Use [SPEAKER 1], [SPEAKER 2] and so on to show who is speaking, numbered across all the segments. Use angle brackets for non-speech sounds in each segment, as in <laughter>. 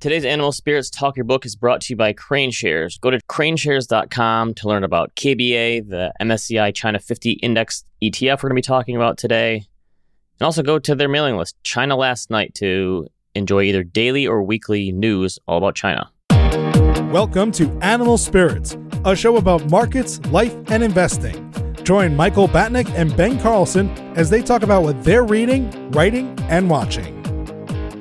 [SPEAKER 1] Today's Animal Spirits Talk Your Book is brought to you by KraneShares. Go to kraneshares.com to learn about KBA, the MSCI China 50 Index ETF we're going to be talking about today. And also go to their mailing list, China Last Night, to enjoy either daily or weekly news all about China.
[SPEAKER 2] Welcome to Animal Spirits, a show about markets, life, and investing. Join Michael Batnick and Ben Carlson as they talk about what they're reading, writing, and watching.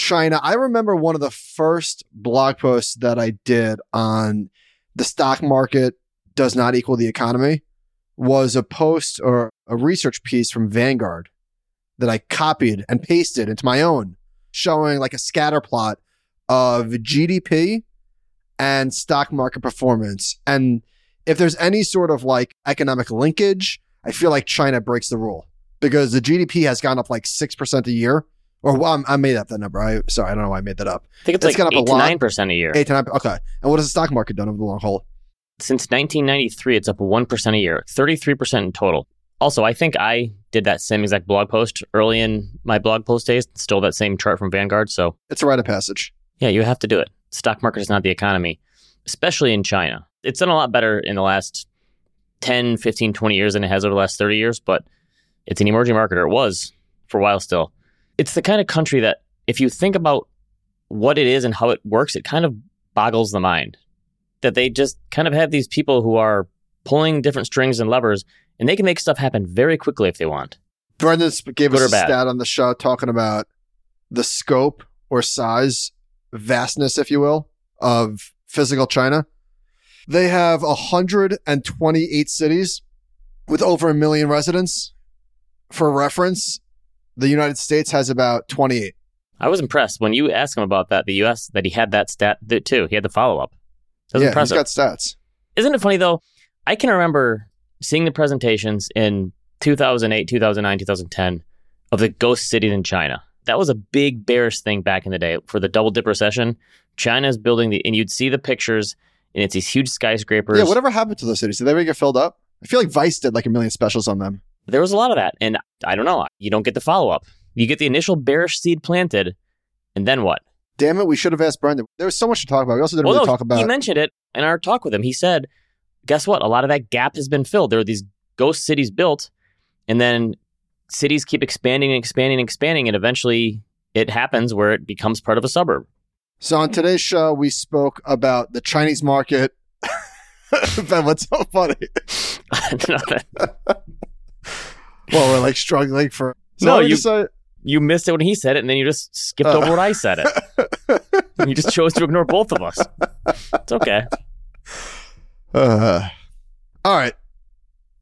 [SPEAKER 3] China. I remember one of the first blog posts that I did on the stock market does not equal the economy was a post or a research piece from Vanguard that I copied and pasted into my own, showing like a scatter plot of GDP and stock market performance. And if there's any sort of like economic linkage, I feel like China breaks the rule because the GDP has gone up like 6% a year or well, i made up that number. I sorry, I don't know why I made that up.
[SPEAKER 1] I think it's, it's like eight to nine percent a year.
[SPEAKER 3] Eight to nine. Okay. And what has the stock market done over the long haul?
[SPEAKER 1] Since 1993, it's up one percent a year, 33 percent in total. Also, I think I did that same exact blog post early in my blog post days. Stole that same chart from Vanguard. So
[SPEAKER 3] it's a rite of passage.
[SPEAKER 1] Yeah, you have to do it. Stock market is not the economy, especially in China. It's done a lot better in the last 10, 15, 20 years than it has over the last 30 years, but it's an emerging market, or it was for a while still it's the kind of country that if you think about what it is and how it works, it kind of boggles the mind. That they just kind of have these people who are pulling different strings and levers, and they can make stuff happen very quickly if they want.
[SPEAKER 3] Brendan gave Good us a stat on the show talking about the scope or size, vastness, if you will, of physical China. They have 128 cities with over a million residents. For reference, the United States has about 28.
[SPEAKER 1] I was impressed when you asked him about that. The U.S. that he had that stat too. He had the follow up.
[SPEAKER 3] Yeah, impressive. he's got stats.
[SPEAKER 1] Isn't it funny though? I can remember seeing the presentations in 2008, 2009, 2010 of the ghost cities in China. That was a big bearish thing back in the day for the double dip recession. China's building the, and you'd see the pictures, and it's these huge skyscrapers.
[SPEAKER 3] Yeah, whatever happened to those cities? Did they ever get filled up? I feel like Vice did like a million specials on them.
[SPEAKER 1] There was a lot of that. And I don't know. You don't get the follow up. You get the initial bearish seed planted, and then what?
[SPEAKER 3] Damn it, we should have asked Brendan. There was so much to talk about. We also didn't well, really no, talk about.
[SPEAKER 1] He mentioned it in our talk with him. He said, guess what? A lot of that gap has been filled. There are these ghost cities built, and then cities keep expanding and expanding and expanding, and eventually it happens where it becomes part of a suburb.
[SPEAKER 3] So on today's show, we spoke about the Chinese market. <laughs> ben, what's so funny? <laughs> <laughs>
[SPEAKER 1] Nothing.
[SPEAKER 3] well, we're like struggling for.
[SPEAKER 1] no, you say? you missed it when he said it, and then you just skipped uh. over when I said it. <laughs> you just chose to ignore both of us. It's okay.
[SPEAKER 3] Uh, all right.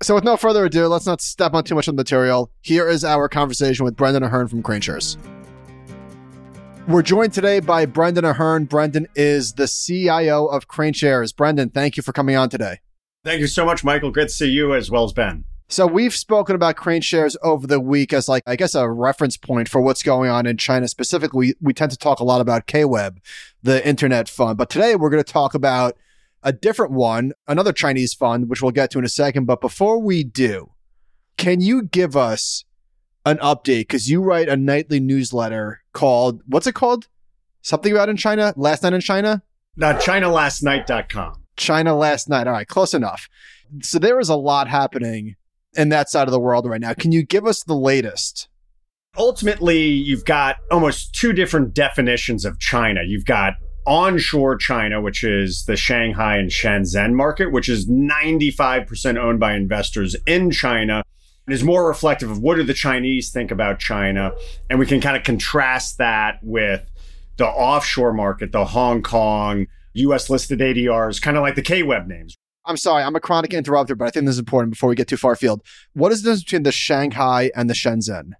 [SPEAKER 3] So, with no further ado, let's not step on too much of the material. Here is our conversation with Brendan Ahern from KraneShares. We're joined today by Brendan Ahern. Brendan is the CIO of KraneShares. Brendan, thank you for coming on today.
[SPEAKER 4] Thank you so much, Michael. Great to see you as well as Ben.
[SPEAKER 3] So we've spoken about KraneShares over the week as like I guess a reference point for what's going on in China specifically. We, tend to talk a lot about KWEB, the internet fund, but today we're going to talk about a different one, another Chinese fund, which we'll get to in a second. But before we do, can you give us an update? Because you write a nightly newsletter called what's it called? Something about in China? Last night in China?
[SPEAKER 4] Not ChinaLastNight.com.
[SPEAKER 3] China last night. All right, close enough. So there is a lot happening in that side of the world right now. Can you give us the latest?
[SPEAKER 4] Ultimately, you've got almost two different definitions of China. You've got onshore China, which is the Shanghai and Shenzhen market, which is 95% owned by investors in China and is more reflective of what do the Chinese think about China. And we can kind of contrast that with the offshore market, the Hong Kong, US listed ADRs, kind of like the KWEB names.
[SPEAKER 3] I'm sorry, I'm a chronic mm. interrupter, but I think this is important before we get too far afield. What is the difference between the Shanghai and the Shenzhen?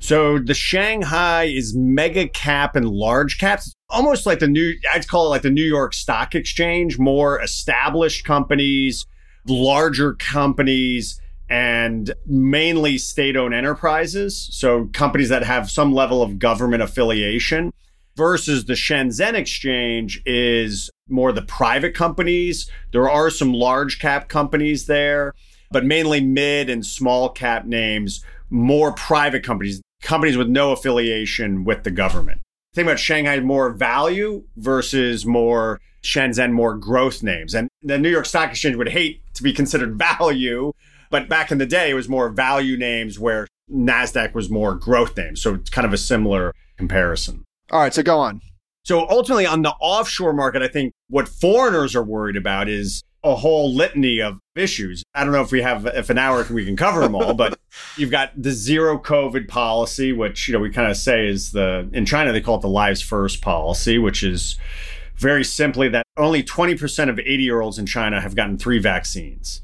[SPEAKER 4] So the Shanghai is mega cap and large caps, almost like the new, I'd call it like the New York Stock Exchange, more established companies, larger companies, and mainly state owned enterprises. So companies that have some level of government affiliation versus the Shenzhen Exchange is more the private companies. There are some large cap companies there, but mainly mid and small cap names, more private companies, companies with no affiliation with the government. Think about Shanghai more value versus more Shenzhen more growth names. And the New York Stock Exchange would hate to be considered <laughs> value, but back in the day it was more value names where Nasdaq was more growth names. So it's kind of a similar comparison.
[SPEAKER 3] All right, so go on.
[SPEAKER 4] So ultimately, on the offshore market, I think what foreigners are worried about is a whole litany of issues. I don't know if we have if an hour we can cover them all, but <laughs> you've got the zero COVID policy, which you know we kind of say is the in China they call it the lives first policy, which is very simply that only 20% of 80 year olds in China have gotten three vaccines.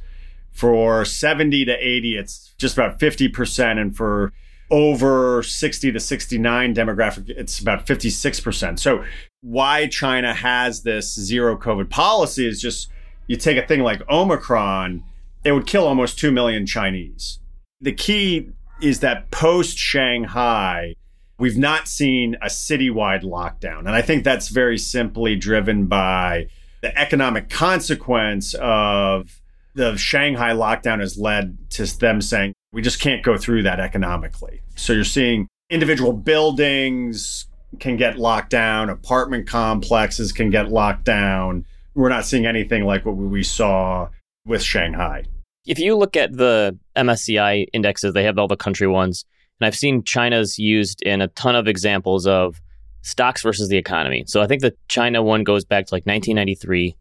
[SPEAKER 4] For 70 to 80, it's just about 50%. And for over 60 to 69 demographic, it's about 56%. So, why China has this zero COVID policy is just you take a thing like Omicron, it would kill almost 2 million Chinese. The key is that post Shanghai, we've not seen a citywide lockdown. And I think that's very simply driven by the economic consequence of the Shanghai lockdown has led to them saying, we just can't go through that economically. So you're seeing individual buildings can get locked down, apartment complexes can get locked down. We're not seeing anything like what we saw with Shanghai.
[SPEAKER 1] If you look at the MSCI indexes, they have all the country ones. And I've seen China's used in a ton of examples of stocks versus the economy. So I think the China one goes back to like 1993.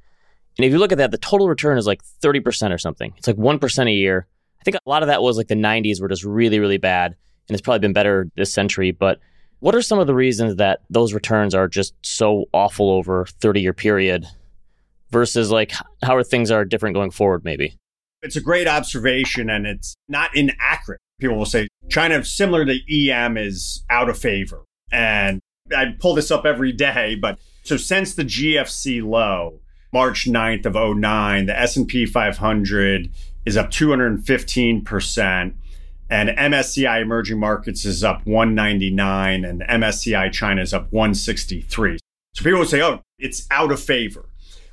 [SPEAKER 1] And if you look at that, the total return is like 30% or something. It's like 1% a year. I think a lot of that was like the 90s were just really, really bad. And it's probably been better this century. But what are some of the reasons that those returns are just so awful over 30 year period versus like how are things are different going forward maybe?
[SPEAKER 4] It's a great observation and it's not inaccurate. People will say China, similar to EM, is out of favor. And I pull this up every day, but so since the GFC low, March 9th of 09, the S&P 500 is up 215% and MSCI emerging markets is up 199 and MSCI China is up 163. So people would say, "Oh, it's out of favor."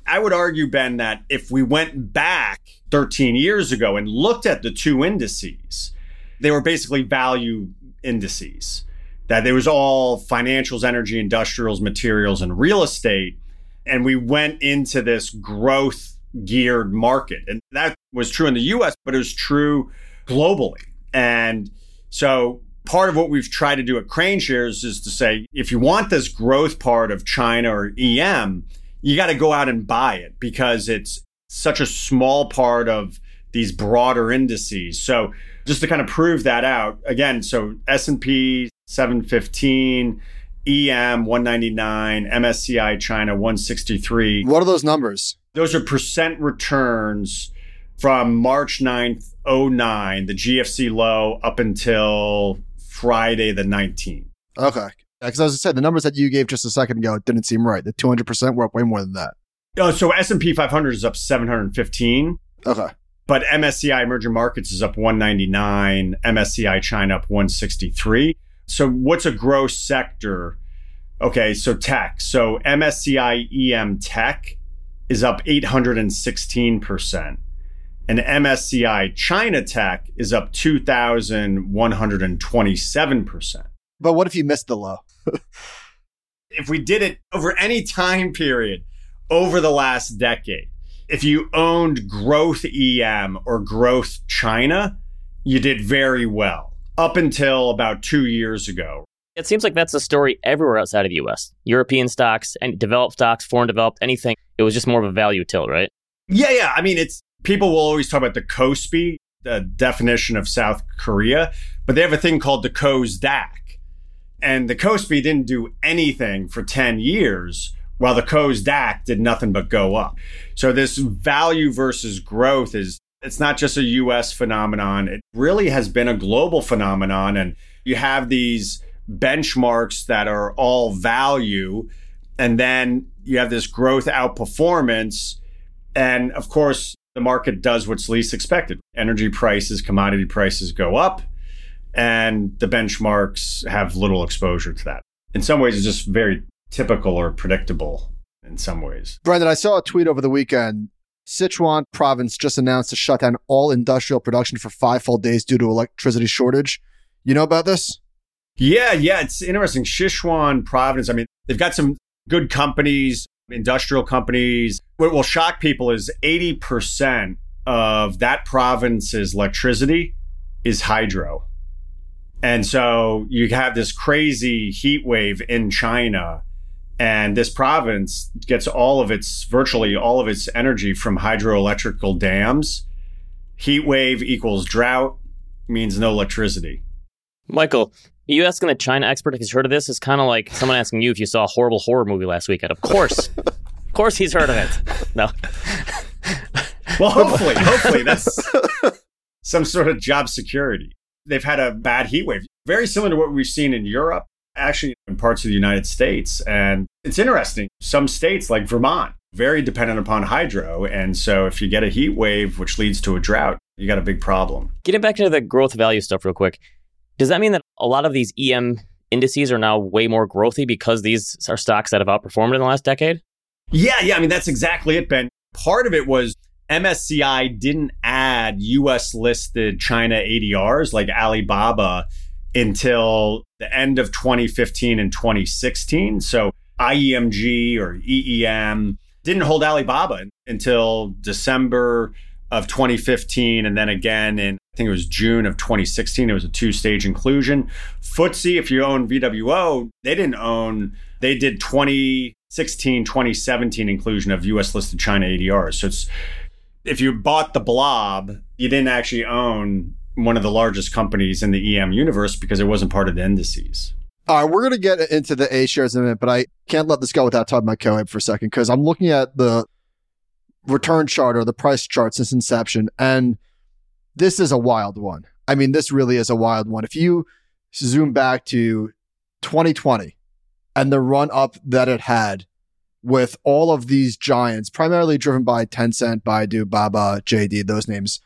[SPEAKER 4] I would argue Ben that if we went back 13 years ago and looked at the two indices, they were basically value indices. That there was all financials, energy, industrials, materials, and real estate. And we went into this growth geared market. And that was true in the US, but it was true globally. And so part of what we've tried to do at KraneShares is to say if you want this growth part of China or EM, you got to go out and buy it because it's such a small part of these broader indices. So just to kind of prove that out again, so S&P 715, EM 199, MSCI China 163.
[SPEAKER 3] What are those numbers?
[SPEAKER 4] Those are percent returns from March 9th, 09, the GFC low up until Friday the 19th.
[SPEAKER 3] Okay. Because as I said, the numbers that you gave just a second ago didn't seem right. The 200% were up way more than that.
[SPEAKER 4] Oh, so S&P 500 is up 715.
[SPEAKER 3] Okay.
[SPEAKER 4] But MSCI emerging markets is up 199, MSCI China up 163. So what's a gross sector? Okay, so tech. So MSCI EM tech is up 816%. And MSCI China tech is up 2,127%.
[SPEAKER 3] But what if you missed the low?
[SPEAKER 4] if we did it over any time period over the last decade, if you owned growth EM or growth China, you did very well up until about two years ago.
[SPEAKER 1] It seems like that's a story everywhere outside of the US. European stocks and developed stocks, foreign developed, anything. It was just more of a value tilt, right?
[SPEAKER 4] Yeah, yeah. I mean, it's people will always talk about the KOSPI, the definition of South Korea, but they have a thing called the KOSDAQ. And the KOSPI didn't do anything for 10 years while the KOSDAQ did nothing but go up. So this value versus growth is it's not just a US phenomenon. It really has been a global phenomenon and you have these benchmarks that are all value, and then you have this growth outperformance. And of course, the market does what's least expected. Energy prices, commodity prices go up, and the benchmarks have little exposure to that. In some ways, it's just very typical or predictable in some ways.
[SPEAKER 3] Brendan, I saw a tweet over the weekend. Sichuan province just announced to shut down all industrial production for five full days due to electricity shortage. You know about this?
[SPEAKER 4] Yeah, yeah, it's interesting. Sichuan province, I mean, they've got some good companies, industrial companies. What will shock people is 80% of that province's electricity is hydro. And so you have this crazy heat wave in China and this province gets all of its, virtually all of its energy from hydroelectrical dams. Heat wave equals drought means no electricity.
[SPEAKER 1] Michael, you asking the China expert if he's heard of this is kind of like someone asking you if you saw a horrible horror movie last weekend. Of course. of course he's heard of it. No. <laughs>
[SPEAKER 4] well, hopefully, hopefully that's some sort of job security. They've had a bad heat wave, very similar to what we've seen in Europe actually in parts of the United States. And it's interesting. Some states like Vermont, very dependent upon hydro. And so if you get a heat wave, which leads to a drought, you got a big problem.
[SPEAKER 1] Getting back into the growth value stuff real quick. Does that mean that a lot of these EM indices are now way more growthy because these are stocks that have outperformed in the last decade?
[SPEAKER 4] Yeah, yeah. I mean, that's exactly it, Ben. Part of it was MSCI didn't add US listed China ADRs like Alibaba until the end of 2015 and 2016. So IEMG or EEM didn't hold Alibaba until December of 2015 and then again in I think it was June of 2016 it was a two-stage inclusion. FTSE if you own VWO, they didn't own they did 2016 2017 inclusion of US listed China ADRs. So it's if you bought the blob, you didn't actually own one of the largest companies in the EM universe because it wasn't part of the indices.
[SPEAKER 3] All right, we're going to get into the A shares in a minute, but I can't let this go without talking about Cohen for a second because I'm looking at the return chart or the price chart since inception, and this is a wild one. I mean, this really is a wild one. If you zoom back to 2020 and the run up that it had with all of these giants, primarily driven by Tencent, Baidu, Baba, JD, those names,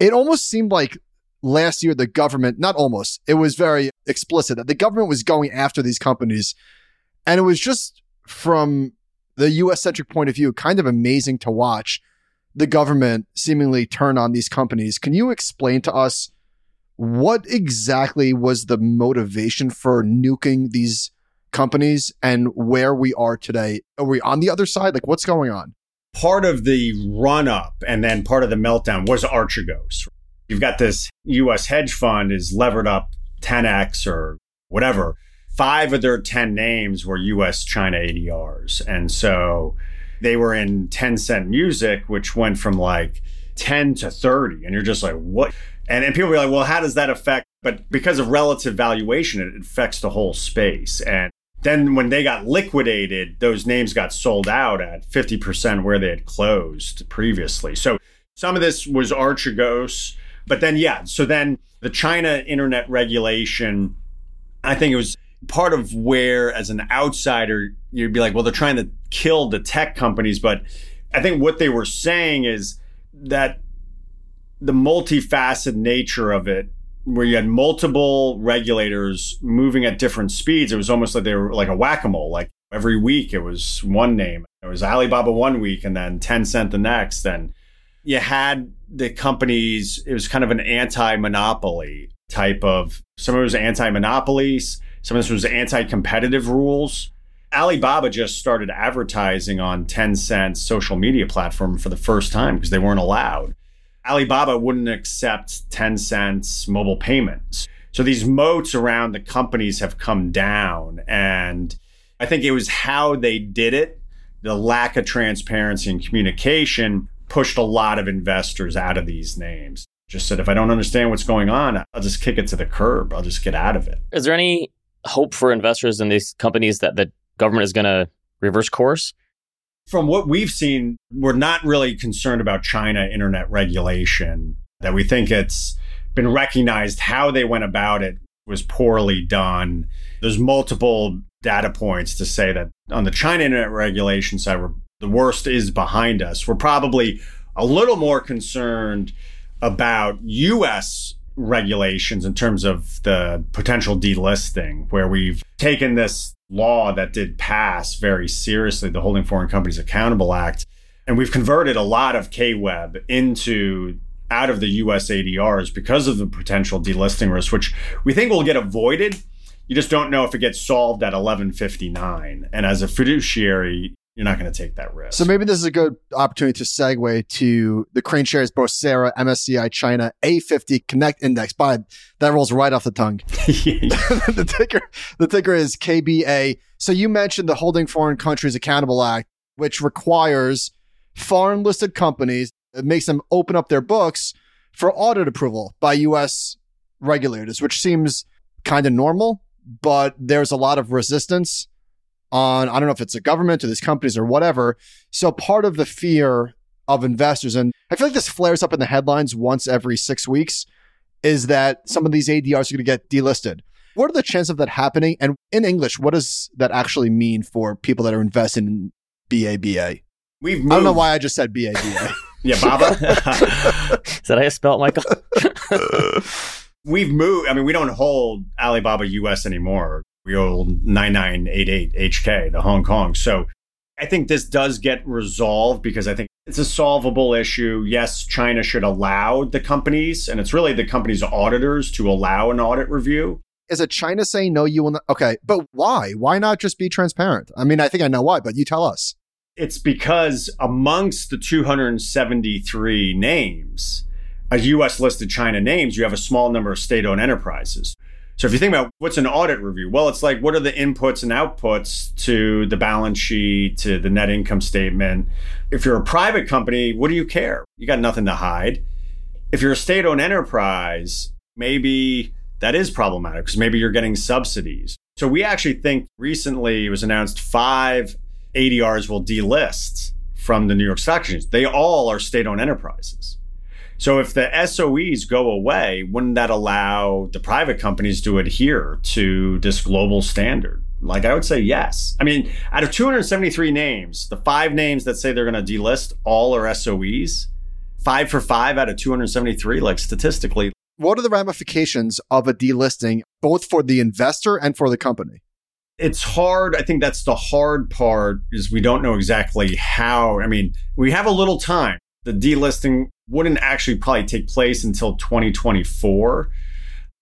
[SPEAKER 3] it almost seemed like last year the government, not almost, it was very explicit that the government was going after these companies. And it was just from the US centric point of view, kind of amazing to watch the government seemingly turn on these companies. Can you explain to us what exactly was the motivation for nuking these companies and where we are today? Are we on the other side? Like, what's going on?
[SPEAKER 4] Part of the run up and then part of the meltdown was Archegos. You've got this US hedge fund is levered up 10x or whatever. Five of their 10 names were US China ADRs. And so they were in Tencent Music, which went from like 10 to 30. And you're just like, what? And, and people be like, well, how does that affect? But because of relative valuation, it affects the whole space. And then when they got liquidated, those names got sold out at 50% where they had closed previously. So some of this was Archegos. But then, yeah, so then the China internet regulation, I think it was part of where, as an outsider, you'd be like, well, they're trying to kill the tech companies. But I think what they were saying is that the multifaceted nature of it where you had multiple regulators moving at different speeds. It was almost like they were like a whack a mole. Like every week, it was one name. It was Alibaba one week, and then Tencent the next. And you had the companies. It was kind of an anti-monopoly type of. Some of it was anti-monopolies. Some of this was anti-competitive rules. Alibaba just started advertising on Tencent's social media platform for the first time because they weren't allowed. Alibaba wouldn't accept Tencent's mobile payments. So these moats around the companies have come down. And I think it was how they did it, the lack of transparency and communication pushed a lot of investors out of these names. Just said, if I don't understand what's going on, I'll just kick it to the curb. I'll just get out of it.
[SPEAKER 1] Is there any hope for investors in these companies that the government is going to reverse course?
[SPEAKER 4] from what we've seen, we're not really concerned about China internet regulation, that we think it's been recognized how they went about it was poorly done. There's multiple data points to say that on the China internet regulation side, the worst is behind us. We're probably a little more concerned about US regulations in terms of the potential delisting, where we've taken this law that did pass very seriously, the Holding Foreign Companies Accountable Act, and we've converted a lot of KWEB into out of the US ADRs because of the potential delisting risk, which we think will get avoided. You just don't know if it gets solved at 1159. And as a fiduciary, you're not going to take that risk.
[SPEAKER 3] So maybe this is a good opportunity to segue to the KraneShares Bosera MSCI China A50 Connect Index. By that rolls right off the tongue. <laughs> <laughs> the ticker, the ticker is KBA. So you mentioned the Holding Foreign Countries Accountable Act, which requires foreign listed companies, it makes them open up their books for audit approval by U.S. regulators, which seems kind of normal, but there's a lot of resistance on, I don't know if it's a government or these companies or whatever. So part of the fear of investors, and I feel like this flares up in the headlines once every six weeks, is that some of these ADRs are going to get delisted. What are the chances of that happening? And in English, what does that actually mean for people that are investing in BABA?
[SPEAKER 4] We've moved.
[SPEAKER 3] I don't know why I just said BABA. <laughs>
[SPEAKER 4] yeah, Baba. <laughs>
[SPEAKER 1] Is that how you spell it, Michael? <laughs>
[SPEAKER 4] We've moved. I mean, we don't hold Alibaba US anymore we hold 9988 HK, the Hong Kong. So I think this does get resolved because I think it's a solvable issue. Yes, China should allow the companies, and it's really the company's auditors to allow an audit review.
[SPEAKER 3] Is it China saying no, you will not? Okay, but why? Why not just be transparent? I mean, I think I know why, but you tell us.
[SPEAKER 4] It's because amongst the 273 names, a US listed China names, you have a small number of state owned enterprises. So if you think about what's an audit review, well, it's like what are the inputs and outputs to the balance sheet, to the net income statement. If you're a private company, what do you care? You got nothing to hide. If you're a state owned enterprise, maybe that is problematic because maybe you're getting subsidies. So we actually think recently it was announced five ADRs will delist from the New York Stock Exchange. They all are state owned enterprises. So if the SOEs go away, wouldn't that allow the private companies to adhere to this global standard? Like I would say yes. I mean, out of 273 names, the five names that say they're going to delist all are SOEs. Five for five out of 273, like statistically.
[SPEAKER 3] What are the ramifications of a delisting, both for the investor and for the company?
[SPEAKER 4] It's hard. I think that's the hard part is we don't know exactly how. I mean, we have a little time. The delisting wouldn't actually probably take place until 2024.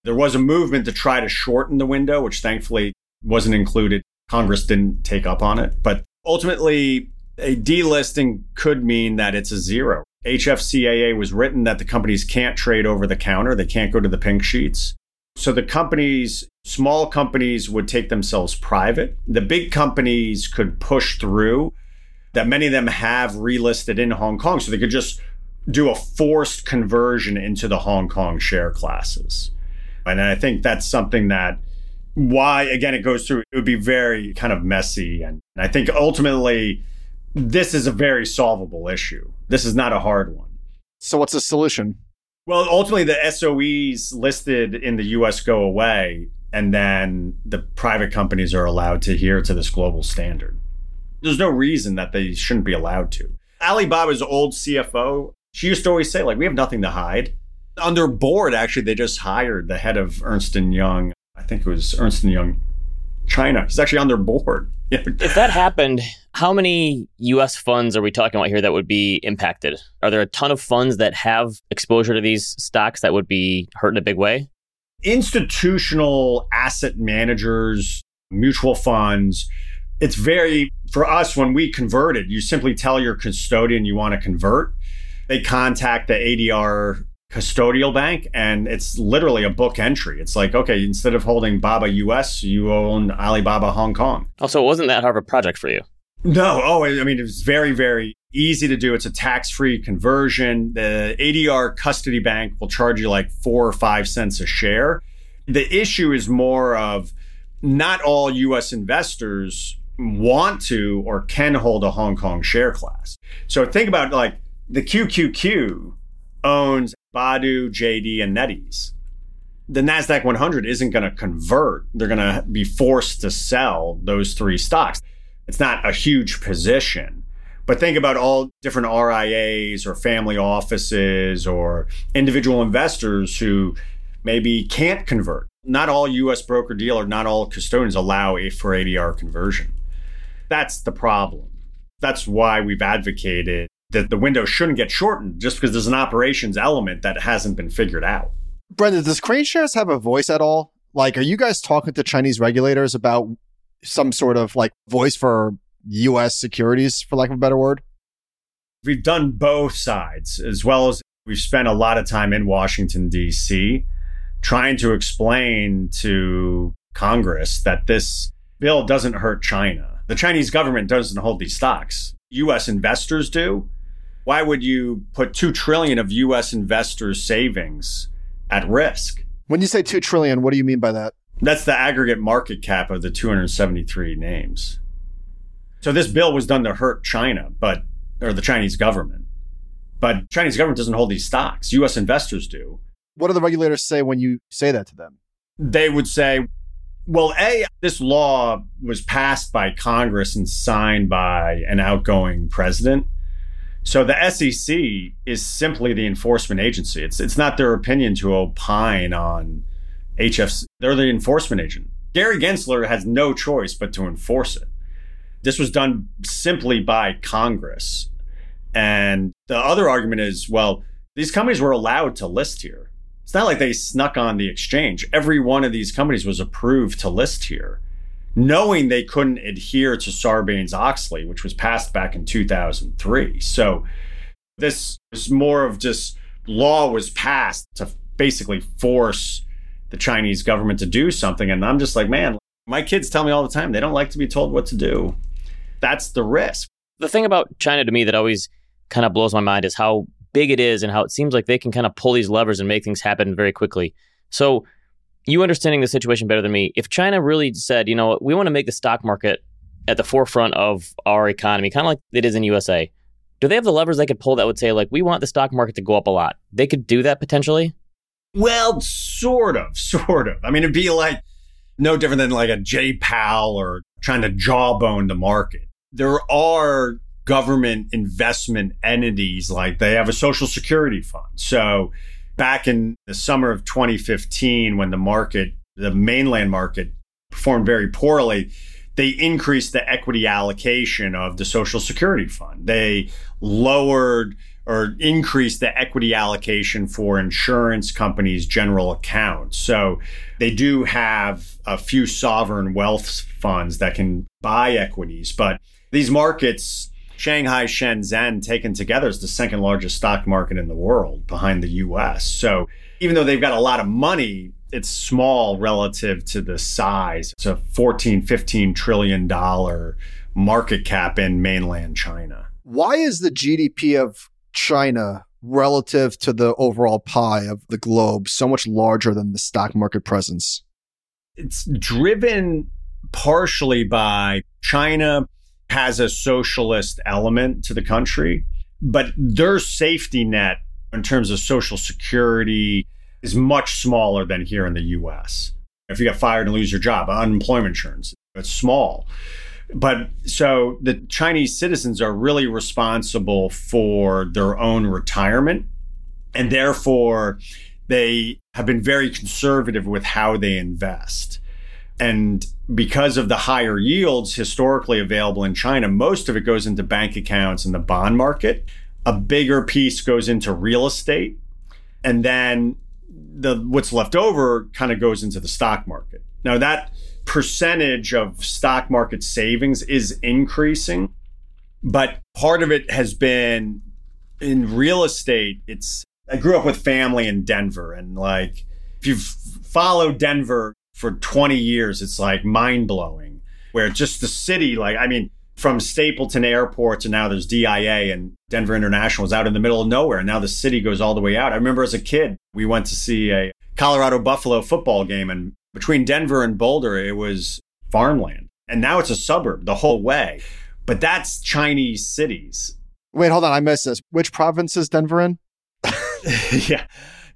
[SPEAKER 4] There was a movement to try to shorten the window, which thankfully wasn't included. Congress didn't take up on it. But ultimately, a delisting could mean that it's a zero. HFCAA was written that the companies can't trade over the counter, they can't go to the pink sheets. So the companies, small companies would take themselves private. The big companies could push through that many of them have relisted in Hong Kong. So they could just do a forced conversion into the Hong Kong share classes. And I think that's something that why again it goes through it would be very kind of messy and I think ultimately this is a very solvable issue. This is not a hard one.
[SPEAKER 3] So what's the solution?
[SPEAKER 4] Well, ultimately the SOEs listed in the US go away and then the private companies are allowed to adhere to this global standard. There's no reason that they shouldn't be allowed to. Alibaba's old CFO she used to always say, like, we have nothing to hide. On their board, actually, they just hired the head of Ernst and Young. I think it was Ernst and Young China. He's actually on their board.
[SPEAKER 1] if that happened, how many US funds are we talking about here that would be impacted? Are there a ton of funds that have exposure to these stocks that would be hurt in a big way?
[SPEAKER 4] Institutional asset managers, mutual funds, it's very, for us, when we converted, you simply tell your custodian you want to convert they contact the ADR custodial bank and it's literally a book entry. It's like, okay, instead of holding Baba US, you own Alibaba Hong Kong.
[SPEAKER 1] Also, it wasn't that hard of a project for you.
[SPEAKER 4] No. Oh, I mean, it was very, very easy to do. It's a tax free conversion. The ADR custody bank will charge you like four or five cents a share. The issue is more of not all US investors want to or can hold a Hong Kong share class. So think about like the QQQ owns Baidu, JD, and NetEase. the NASDAQ 100 isn't going to convert. They're going to be forced to sell those three stocks. It's not a huge position. But think about all different RIAs or family offices or individual investors who maybe can't convert. Not all US broker dealer, not all custodians allow a for ADR conversion. That's the problem. That's why we've advocated that the window shouldn't get shortened just because there's an operations element that hasn't been figured out.
[SPEAKER 3] Brendan, does KraneShares have a voice at all? Like, are you guys talking to Chinese regulators about some sort of like voice for US securities, for lack of a better word?
[SPEAKER 4] We've done both sides, as well as we've spent a lot of time in Washington, D.C., trying to explain to Congress that this bill doesn't hurt China. The Chinese government doesn't hold these stocks. US investors do. Why would you put 2 trillion of US investors savings at risk?
[SPEAKER 3] When you say 2 trillion, what do you mean by that?
[SPEAKER 4] That's the aggregate market cap of the 273 names. So this bill was done to hurt China, but or the Chinese government. But Chinese government doesn't hold these stocks. US investors do.
[SPEAKER 3] What do the regulators say when you say that to them?
[SPEAKER 4] They would say, well, A, this law was passed by Congress and signed by an outgoing president. So the SEC is simply the enforcement agency. It's it's not their opinion to opine on HFC. They're the enforcement agent. Gary Gensler has no choice but to enforce it. This was done simply by Congress. And the other argument is, well, these companies were allowed to list here. It's not like they snuck on the exchange. Every one of these companies was approved to list here, knowing they couldn't adhere to Sarbanes Oxley, which was passed back in 2003. So this is more of just law was passed to basically force the Chinese government to do something. And I'm just like, man, my kids tell me all the time they don't like to be told what to do. That's the risk.
[SPEAKER 1] The thing about China to me that always kind of blows my mind is how big it is and how it seems like they can kind of pull these levers and make things happen very quickly. So, you understanding the situation better than me, if China really said, you know, we want to make the stock market at the forefront of our economy, kind of like it is in USA, do they have the levers they could pull that would say, like, we want the stock market to go up a lot? They could do that potentially?
[SPEAKER 4] Well, sort of, <laughs> sort of. I mean, it'd be like no different than like a J Powell or trying to jawbone the market. There are government investment entities like they have a social security fund. So back in the summer of 2015, when the market, the mainland market performed very poorly, they increased the equity allocation of the social security fund. They lowered or increase the equity allocation for insurance companies' general accounts. So they do have a few sovereign wealth funds that can buy equities, but these markets, Shanghai, Shenzhen taken together is the second largest stock market in the world behind the US. So even though they've got a lot of money, it's small relative to the size. It's a 14, 15 trillion dollar market cap in mainland China.
[SPEAKER 3] Why is the GDP of China relative to the overall pie of the globe so much larger than the stock market presence?
[SPEAKER 4] It's driven partially by China has a socialist element to the country, but their safety net in terms of social security is much smaller than here in the US. If you get fired and lose your job, unemployment insurance, it's small. But so the Chinese citizens are really responsible for their own retirement. And therefore, they have been very conservative with how they invest. And because of the higher yields historically available in China, most of it goes into bank accounts and the bond market. A bigger piece goes into real estate. And then the what's left over kind of goes into the stock market. Now that percentage of stock market savings is increasing, but part of it has been in real estate. It's, I grew up with family in Denver and like, if you've followed Denver for 20 years, it's like mind blowing where just the city, like, I mean, from Stapleton Airport to now there's DIA and Denver International is out in the middle of nowhere. And now the city goes all the way out. I remember as a kid, we went to see a Colorado Buffalo football game and between Denver and Boulder, it was farmland. And now it's a suburb the whole way. But that's Chinese cities.
[SPEAKER 3] Wait, hold on. I missed this. Which province is Denver in? <laughs>
[SPEAKER 4] yeah.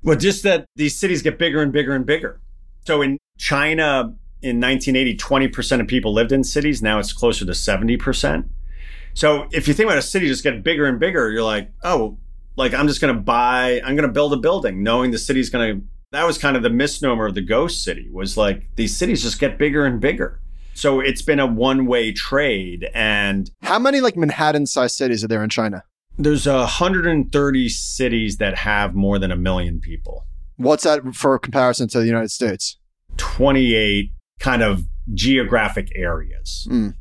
[SPEAKER 4] Well, just that these cities get bigger and bigger and bigger. So in China in 1980, 20% of people lived in cities. Now it's closer to 70%. So if you think about a city just getting bigger and bigger, you're like, oh, like I'm just going to buy, I'm going to build a building knowing the city's going to, that was kind of the misnomer of the ghost city was like these cities just get bigger and bigger. So it's been a one way trade. And
[SPEAKER 3] how many like Manhattan sized cities are there in China?
[SPEAKER 4] There's 130 cities that have more than a million people.
[SPEAKER 3] What's that for comparison to the United States?
[SPEAKER 4] 28 kind of geographic areas.
[SPEAKER 3] Mm.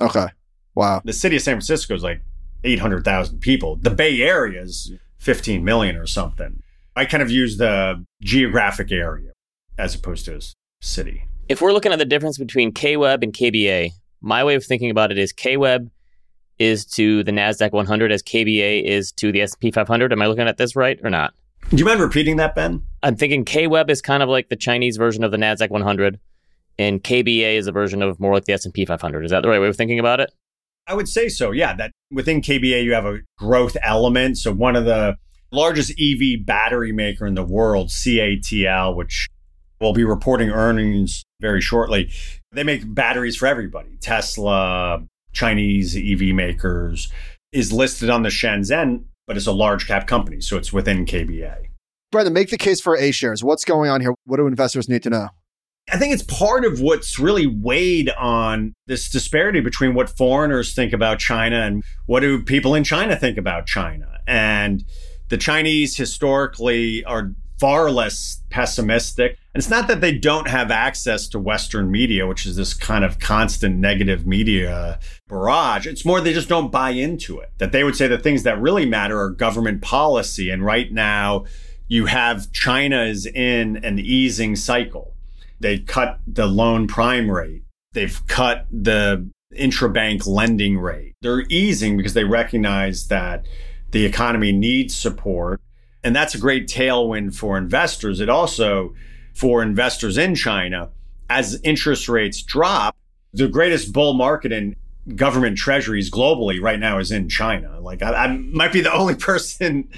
[SPEAKER 3] Okay. Wow.
[SPEAKER 4] The city of San Francisco is like 800,000 people. The Bay Area is 15 million or something. I kind of use the geographic area as opposed to a city.
[SPEAKER 1] If we're looking at the difference between KWEB and KBA, my way of thinking about it is KWEB is to the Nasdaq 100 as KBA is to the S&P 500. Am I looking at this right or not?
[SPEAKER 4] Do you mind repeating that, Ben?
[SPEAKER 1] I'm thinking KWEB is kind of like the Chinese version of the Nasdaq 100, and KBA is a version of more like the S&P 500. Is that the right way of thinking about it?
[SPEAKER 4] I would say so. Yeah, that within KBA you have a growth element. So one of the largest EV battery maker in the world, CATL, which will be reporting earnings very shortly. They make batteries for everybody. Tesla, Chinese EV makers, is listed on the Shenzhen, but it's a large cap company, so it's within KBA.
[SPEAKER 3] Brendan, make the case for A shares. What's going on here? What do investors need to know?
[SPEAKER 4] I think it's part of what's really weighed on this disparity between what foreigners think about China and what do people in China think about China. And the Chinese historically are far less pessimistic. And it's not that they don't have access to Western media, which is this kind of constant negative media barrage. It's more they just don't buy into it. That they would say the things that really matter are government policy. And right now, you have China is in an easing cycle. They cut the loan prime rate. They've cut the intrabank lending rate. They're easing because they recognize that the economy needs support and that's a great tailwind for investors. It also, for investors in China, as interest rates drop, the greatest bull market in government treasuries globally right now is in China. Like I, I, might be the <laughs> only person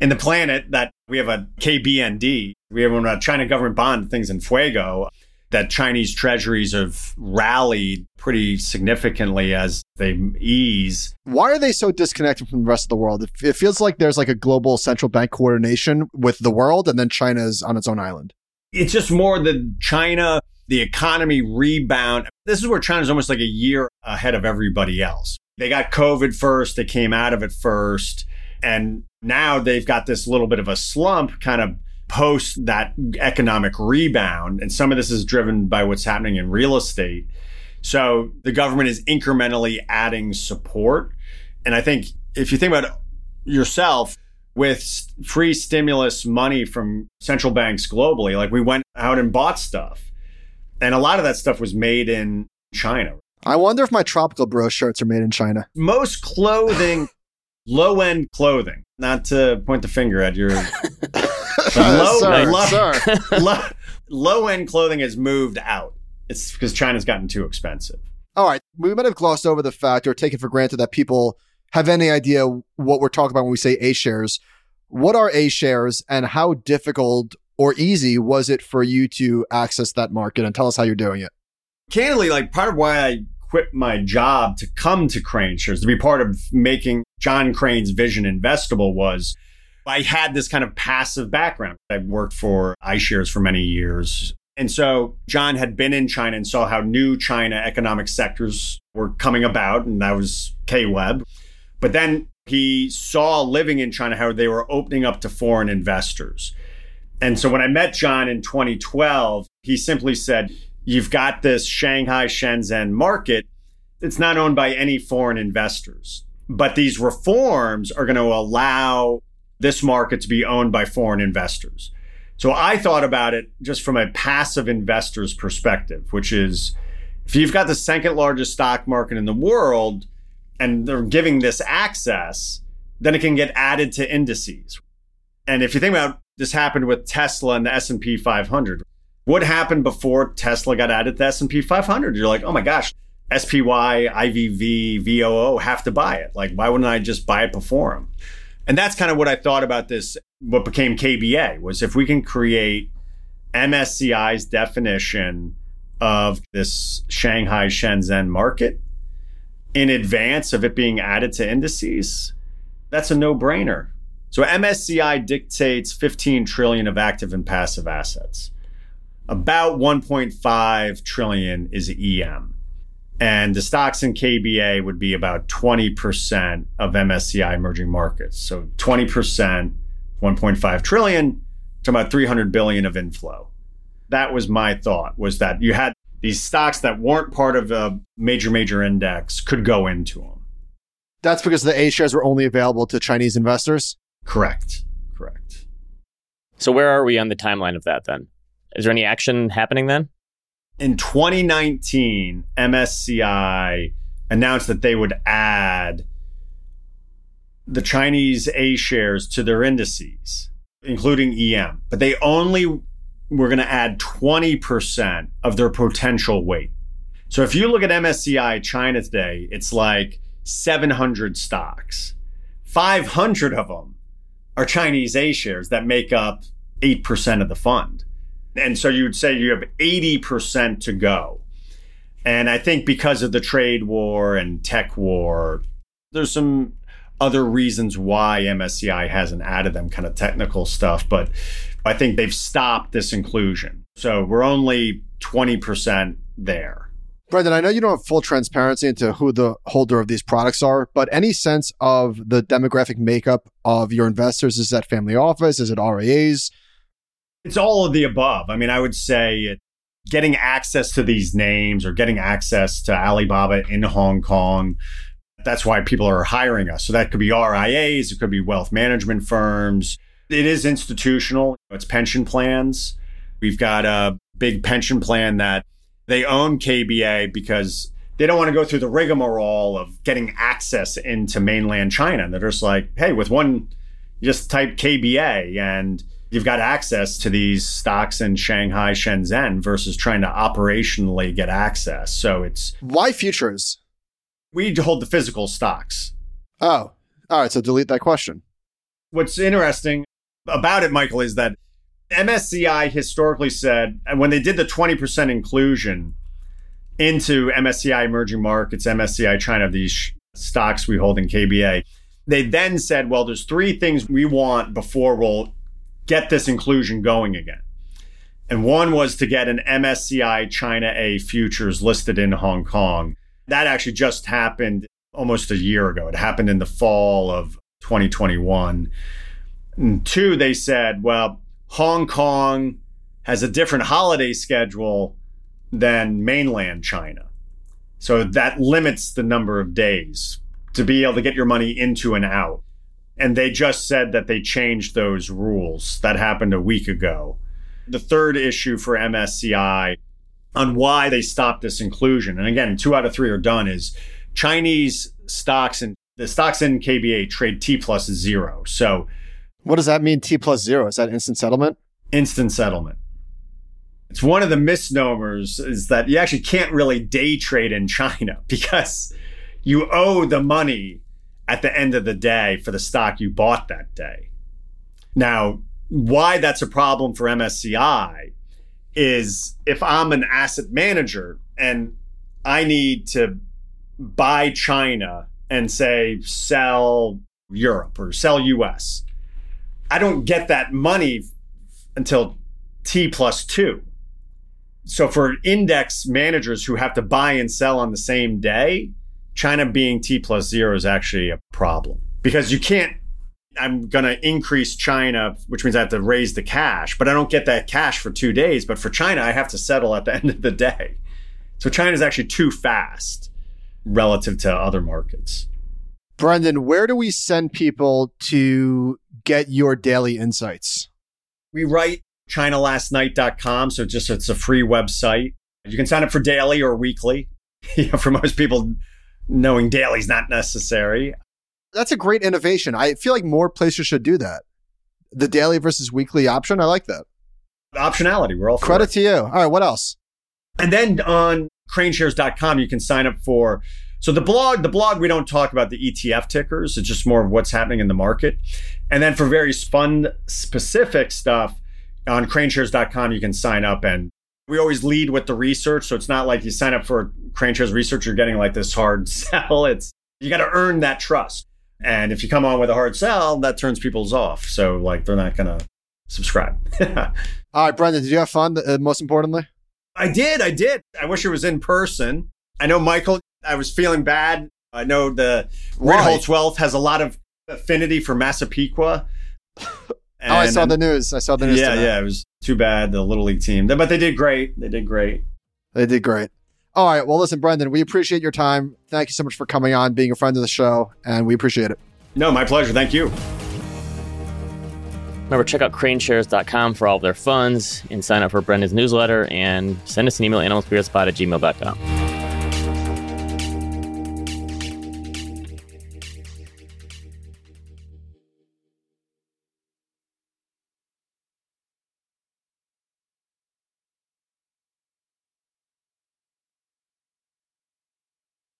[SPEAKER 4] in the planet that we have a KBND. We have a uh, China government bond things in Fuego that Chinese treasuries have rallied pretty significantly as they ease.
[SPEAKER 3] Why are they so disconnected from the rest of the world? It feels like there's like a global central bank coordination with the world, and then China is on its own island.
[SPEAKER 4] It's just more the China, the economy rebound. This is where China's almost like a year ahead of everybody else. They got COVID first, they came out of it first, and now they've got this little bit of a slump kind of post that economic rebound. And some of this is driven by what's happening in real estate. So the government is incrementally adding support. And I think if you think about yourself, with free stimulus money from central banks globally, like we went out and bought stuff. And a lot of that stuff was made in China.
[SPEAKER 3] I wonder if my tropical bro shirts are made in China.
[SPEAKER 4] Most clothing, <laughs> low end clothing, not to point the finger at your <laughs> low, sir, low, sir. low, low end clothing has moved out. It's because China's gotten too expensive.
[SPEAKER 3] All right. We might have glossed over the fact or taken for granted that people have any idea what we're talking about when we say A shares. What are A shares and how difficult or easy was it for you to access that market and tell us how you're doing it?
[SPEAKER 4] Candidly, like part of why I quit my job to come to KraneShares, to be part of making John Krane's vision investable was I had this kind of passive background. I worked for iShares for many years. And so John had been in China and saw how new China economic sectors were coming about, and that was KWEB. But then he saw living in China how they were opening up to foreign investors. And so when I met John in 2012, he simply said, You've got this Shanghai Shenzhen market. It's not owned by any foreign investors. But these reforms are going to allow this market to be owned by foreign investors. So I thought about it just from a passive investor's perspective, which is if you've got the second largest stock market in the world and they're giving this access, then it can get added to indices. And if you think about this happened with Tesla and the S&P 500. What happened before Tesla got added to the S&P 500? You're like, "Oh my gosh, SPY, IVV, VOO have to buy it. Like why wouldn't I just buy it before them?" And that's kind of what I thought about this, what became KBA was if we can create MSCI's definition of this Shanghai Shenzhen market in advance of it being added to indices, that's a no brainer. So MSCI dictates 15 trillion of active and passive assets. About 1.5 trillion is EM. And the stocks in KBA would be about 20% of MSCI emerging markets. So 20%, 1.5 trillion, to about 300 billion of inflow. That was my thought was that you had these stocks that weren't part of a major, major index could go into them.
[SPEAKER 3] That's because the A shares were only available to Chinese investors?
[SPEAKER 4] Correct. Correct.
[SPEAKER 1] So where are we on the timeline of that then? Is there any action happening then?
[SPEAKER 4] In 2019, MSCI announced that they would add the Chinese A shares to their indices, including EM, but they only were going to add 20% of their potential weight. So if you look at MSCI China today, it's like 700 stocks. 500 of them are Chinese A shares that make up 8% of the fund. And so you'd say you have 80% to go. And I think because of the trade war and tech war, there's some other reasons why MSCI hasn't added them, kind of technical stuff. But I think they've stopped this inclusion. So we're only 20% there.
[SPEAKER 3] Brendan, I know you don't have full transparency into who the holder of these products are, but any sense of the demographic makeup of your investors? Is that family office? Is it RIAs?
[SPEAKER 4] It's all of the above. I mean, I would say it, getting access to these names or getting access to Alibaba in Hong Kong. That's why people are hiring us. So that could be RIAs, it could be wealth management firms. It is institutional, it's pension plans. We've got a big pension plan that they own KBA because they don't want to go through the rigmarole of getting access into mainland China. And they're just like, hey, with one, just type KBA and you've got access to these stocks in Shanghai, Shenzhen versus trying to operationally get access. So it's
[SPEAKER 3] why futures?
[SPEAKER 4] We hold the physical stocks.
[SPEAKER 3] Oh, all right. So delete that question.
[SPEAKER 4] What's interesting about it, Michael, is that MSCI historically said, and when they did the 20% inclusion into MSCI emerging markets, MSCI China, these stocks we hold in KBA, they then said, well, there's three things we want before we'll get this inclusion going again. And one was to get an MSCI China A futures listed in Hong Kong. That actually just happened almost a year ago. It happened in the fall of 2021. And two, they said, well, Hong Kong has a different holiday schedule than mainland China. So that limits the number of days to be able to get your money into and out. And they just said that they changed those rules. That happened a week ago. The third issue for MSCI on why they stopped this inclusion, and again, two out of three are done, is Chinese stocks and the stocks in KBA trade T plus zero. So
[SPEAKER 3] what does that mean? T plus zero? Is that instant settlement?
[SPEAKER 4] Instant settlement. It's one of the misnomers is that you actually can't really day trade in China <laughs> because you owe the money at the end of the day for the stock you bought that day. Now, why that's a problem for MSCI is if I'm an asset manager and I need to buy China and say sell Europe or sell US, I don't get that money until T plus two. So for index managers who have to buy and sell on the same day, China being T plus zero is actually a problem because you can't. I'm going to increase China, which means I have to raise the cash, but I don't get that cash for two days. But for China, I have to settle at the <laughs> end of the day. So China is actually too fast relative to other markets.
[SPEAKER 3] Brendan, where do we send people to get your daily insights?
[SPEAKER 4] We write ChinaLastNight.com. So just it's a free website. You can sign up for daily or weekly. <laughs> you know, for most people, knowing daily is not necessary.
[SPEAKER 3] That's a great innovation. I feel like more places should do that. The daily versus weekly option. I like that.
[SPEAKER 4] Optionality. We're all
[SPEAKER 3] credit it. to you. All right. What else?
[SPEAKER 4] And then on kraneshares.com, you can sign up for So the blog, the blog, we don't talk about the ETF tickers. It's just more of what's happening in the market. And then for very fund specific stuff on kraneshares.com, you can sign up and we always lead with the research. So it's not like you sign up for KraneShares research, you're getting like this hard <laughs> sell. It's you got to earn that trust. And if you come on with a hard sell, that turns people's off. So like they're not going to subscribe. <laughs>
[SPEAKER 3] All right, Brendan, did you have fun? Uh, most importantly,
[SPEAKER 4] I did. I did. I wish it was in person. I know Michael. I was feeling bad. I know the Ritholtz Wealth has a lot of affinity for Massapequa. <laughs>
[SPEAKER 3] And, oh, I saw the news. I saw the news.
[SPEAKER 4] Yeah, tonight. yeah. It was too bad the little league team, but they did great. They did great.
[SPEAKER 3] They did great. All right. Well, listen, Brendan, we appreciate your time. Thank you so much for coming on, being a friend of the show, and we appreciate it.
[SPEAKER 4] No, my pleasure. Thank you.
[SPEAKER 1] Remember, check out kraneshares.com for all of their funds and sign up for Brendan's newsletter and send us an email, animalspiritspod at gmail.com.